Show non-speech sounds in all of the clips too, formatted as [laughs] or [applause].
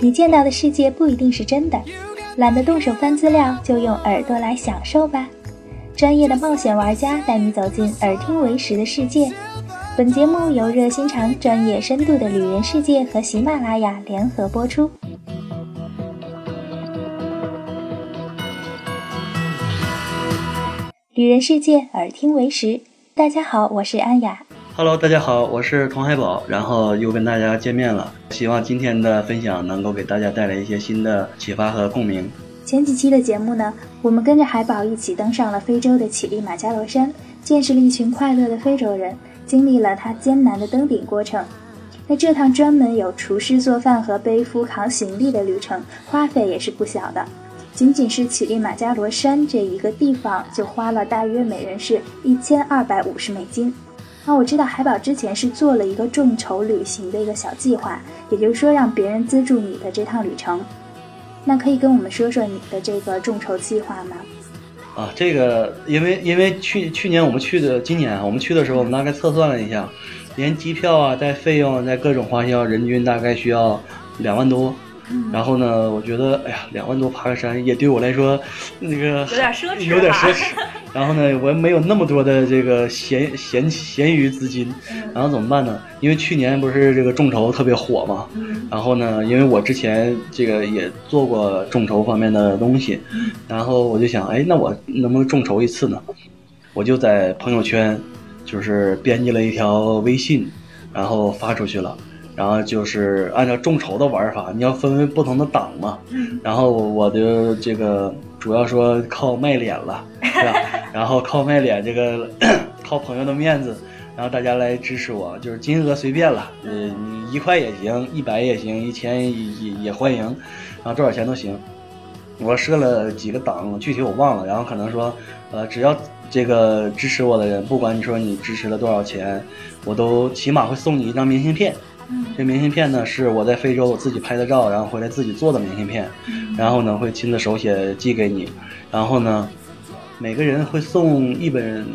你见到的世界不一定是真的，懒得动手翻资料，就用耳朵来享受吧。专业的冒险玩家带你走进耳听为实的世界。本节目由热心肠、专业深度的旅人世界和喜马拉雅联合播出。旅人世界，耳听为实。大家好，我是安雅。Hello，大家好，我是童海宝，然后又跟大家见面了。希望今天的分享能够给大家带来一些新的启发和共鸣。前几期的节目呢，我们跟着海宝一起登上了非洲的乞力马扎罗山，见识了一群快乐的非洲人，经历了他艰难的登顶过程。那这趟专门有厨师做饭和背夫扛行李的旅程，花费也是不小的。仅仅是乞力马扎罗山这一个地方，就花了大约每人是一千二百五十美金。那我知道海宝之前是做了一个众筹旅行的一个小计划，也就是说让别人资助你的这趟旅程。那可以跟我们说说你的这个众筹计划吗？啊，这个因为因为去去年我们去的，今年我们去的时候，我们大概测算了一下，连机票啊、带费用、带各种花销，人均大概需要两万多。然后呢，我觉得，哎呀，两万多爬个山也对我来说，那个有点奢侈，有点奢侈。[laughs] 然后呢，我也没有那么多的这个闲闲闲余资金，然后怎么办呢？因为去年不是这个众筹特别火嘛。然后呢，因为我之前这个也做过众筹方面的东西，然后我就想，哎，那我能不能众筹一次呢？我就在朋友圈，就是编辑了一条微信，然后发出去了。然后就是按照众筹的玩法，你要分为不同的档嘛。然后我的这个主要说靠卖脸了，是吧？[laughs] 然后靠卖脸，这个靠朋友的面子，然后大家来支持我，就是金额随便了，嗯你一块也行，一百也行，一千也也也欢迎，然后多少钱都行。我设了几个档，具体我忘了。然后可能说，呃，只要这个支持我的人，不管你说你支持了多少钱，我都起码会送你一张明信片。这明信片呢，是我在非洲我自己拍的照，然后回来自己做的明信片，然后呢会亲自手写寄给你，然后呢，每个人会送一本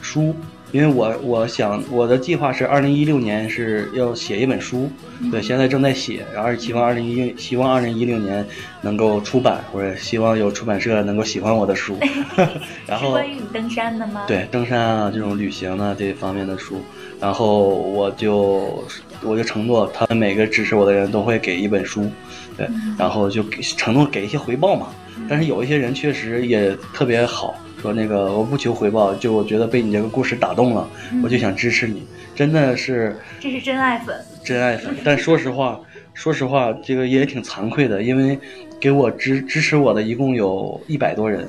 书，因为我我想我的计划是二零一六年是要写一本书，对，现在正在写，然后希望二零一六希望二零一六年能够出版，或者希望有出版社能够喜欢我的书，[laughs] 然后关于你登山的吗？对，登山啊这种旅行啊这方面的书，然后我就。我就承诺，他们每个支持我的人都会给一本书，对，然后就给承诺给一些回报嘛。但是有一些人确实也特别好，说那个我不求回报，就我觉得被你这个故事打动了，我就想支持你，真的是，这是真爱粉，真爱粉。但说实话，说实话，这个也挺惭愧的，因为给我支支持我的一共有一百多人。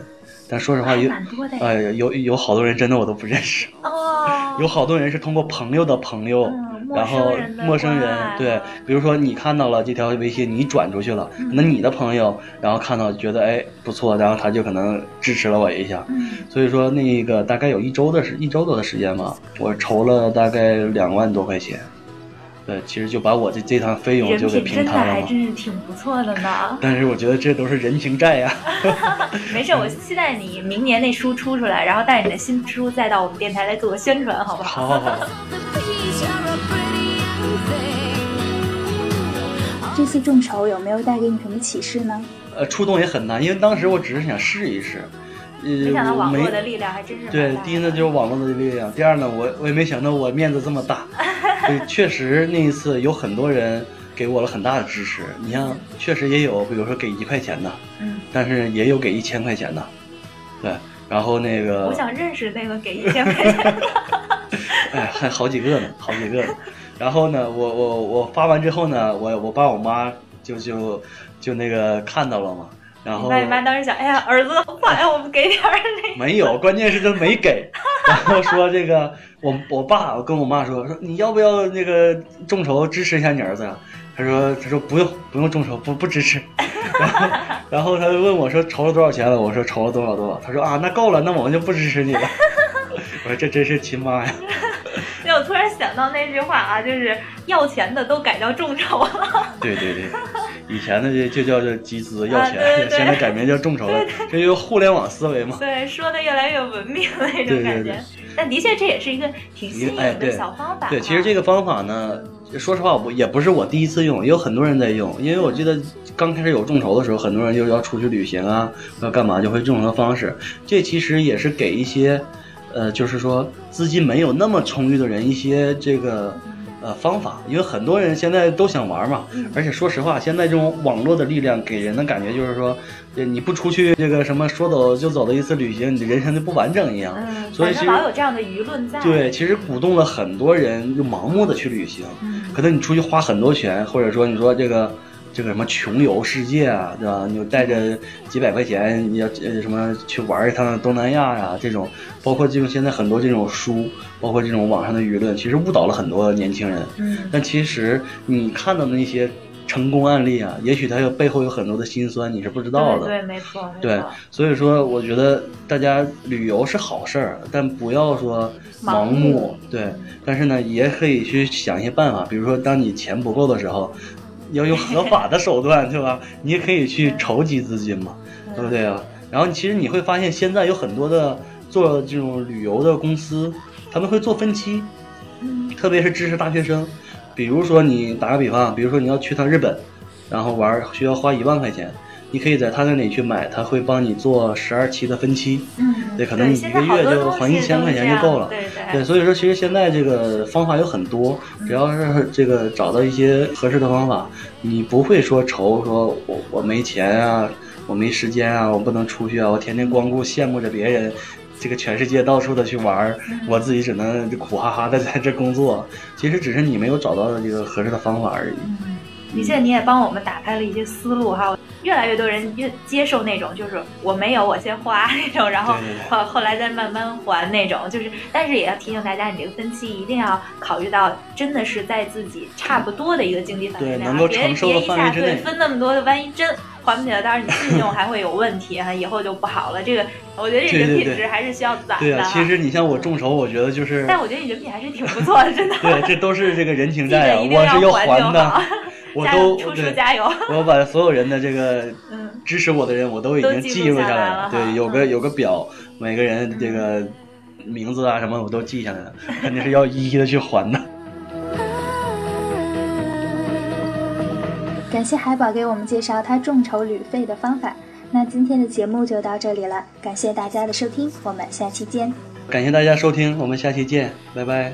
但说实话，有哎，有有好多人真的我都不认识。哦，有好多人是通过朋友的朋友，然后陌生人对，比如说你看到了这条微信，你转出去了，可能你的朋友然后看到觉得哎不错，然后他就可能支持了我一下。所以说那个大概有一周的时一周多的时间吧，我筹了大概两万多块钱。对，其实就把我这这趟费用就给平摊了还真是挺不错的呢。但是我觉得这都是人情债呀。[laughs] 没事，我期待你明年那书出出来，然后带你的新书再到我们电台来做个宣传，好不好？好，好，好。[laughs] 这次众筹有没有带给你什么启示呢？呃，触动也很大，因为当时我只是想试一试。没想到网络的力量还真是对，第一呢就是网络的力量，第二呢我我也没想到我面子这么大，[laughs] 对，确实那一次有很多人给我了很大的支持。你像确实也有，比如说给一块钱的，嗯，但是也有给一千块钱的，对，然后那个我想认识那个给一千块钱的，[laughs] 哎，还好几个呢，好几个。然后呢，我我我发完之后呢，我我爸我妈就就就那个看到了嘛。然后，你妈当时想，哎呀，儿子快呀，我们给点儿那。没有，关键是他没给。然后说这个，我我爸，我跟我妈说说，你要不要那个众筹支持一下你儿子？他说他说不用不用众筹，不不支持。[laughs] 然后然后他就问我说筹了多少钱了？我说筹了多少多少。他说啊，那够了，那我们就不支持你了。[laughs] 我说这真是亲妈呀。那我突然想到那句话啊，就是要钱的都改叫众筹了。[laughs] 对对对。以前的就就叫做集资要钱，[laughs] 现在改名叫众筹了，这就互联网思维嘛。对，说的越来越文明那种感觉。但的确这也是一个挺新颖的小方法。对，其实这个方法呢，说实话，我也不是我第一次用，也有很多人在用。因为我记得刚开始有众筹的时候，很多人就要出去旅行啊，要干嘛，就会用这种方式。这其实也是给一些，呃，就是说资金没有那么充裕的人一些这个。呃，方法，因为很多人现在都想玩嘛，而且说实话，现在这种网络的力量给人的感觉就是说，你不出去这个什么说走就走的一次旅行，你的人生就不完整一样。嗯，所以其实老有这样的舆论在。对，其实鼓动了很多人就盲目的去旅行，可能你出去花很多钱，或者说你说这个。这个什么穷游世界啊，对吧？你带着几百块钱，你要呃什么去玩一趟东南亚呀？这种，包括这种现在很多这种书，包括这种网上的舆论，其实误导了很多年轻人。嗯。但其实你看到的那些成功案例啊，也许它有背后有很多的辛酸，你是不知道的。对，没错。对，所以说我觉得大家旅游是好事儿，但不要说盲目。对，但是呢，也可以去想一些办法，比如说当你钱不够的时候。要用合法的手段，对吧？你也可以去筹集资金嘛，对不对啊？然后其实你会发现，现在有很多的做这种旅游的公司，他们会做分期，特别是支持大学生，比如说你打个比方，比如说你要去趟日本，然后玩需要花一万块钱。你可以在他那里去买，他会帮你做十二期的分期，嗯，对，可能你一个月就还一千块钱就够了，对对，对，所以说其实现在这个方法有很多，只要是这个找到一些合适的方法，你不会说愁说我我没钱啊，我没时间啊，我不能出去啊，我天天光顾羡慕着别人，这个全世界到处的去玩，我自己只能苦哈哈的在这工作，其实只是你没有找到这个合适的方法而已。嗯，的确，你也帮我们打开了一些思路哈。越来越多人越接受那种，就是我没有我先花 [laughs] 那种，然后后后来再慢慢还那种，就是，但是也要提醒大家，你这个分期一定要考虑到，真的是在自己差不多的一个经济范围内，别别一下对分那么多，万一真还不起来，当然你信用还会有问题哈，以后就不好了。这个我觉得这人品值还是需要攒的。对啊，其实你像我众筹，我觉得就是，但我觉得你人品还是挺不错的，真的。对，这都是这个人情债啊，我是要还的。我都对，我把所有人的这个支持我的人，我都已经记录下来了。对，有个有个表，每个人这个名字啊什么我都记下来了，肯定是要一一的去还的。感谢海宝给我们介绍他众筹旅费的方法。那今天的节目就到这里了，感谢大家的收听，我们下期见。感谢大家收听，我们下期见，拜拜。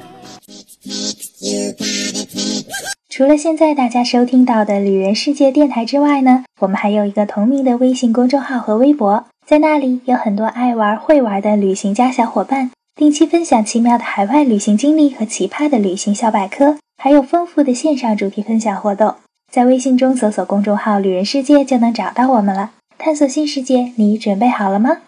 除了现在大家收听到的旅人世界电台之外呢，我们还有一个同名的微信公众号和微博，在那里有很多爱玩会玩的旅行家小伙伴，定期分享奇妙的海外旅行经历和奇葩的旅行小百科，还有丰富的线上主题分享活动。在微信中搜索公众号“旅人世界”就能找到我们了。探索新世界，你准备好了吗？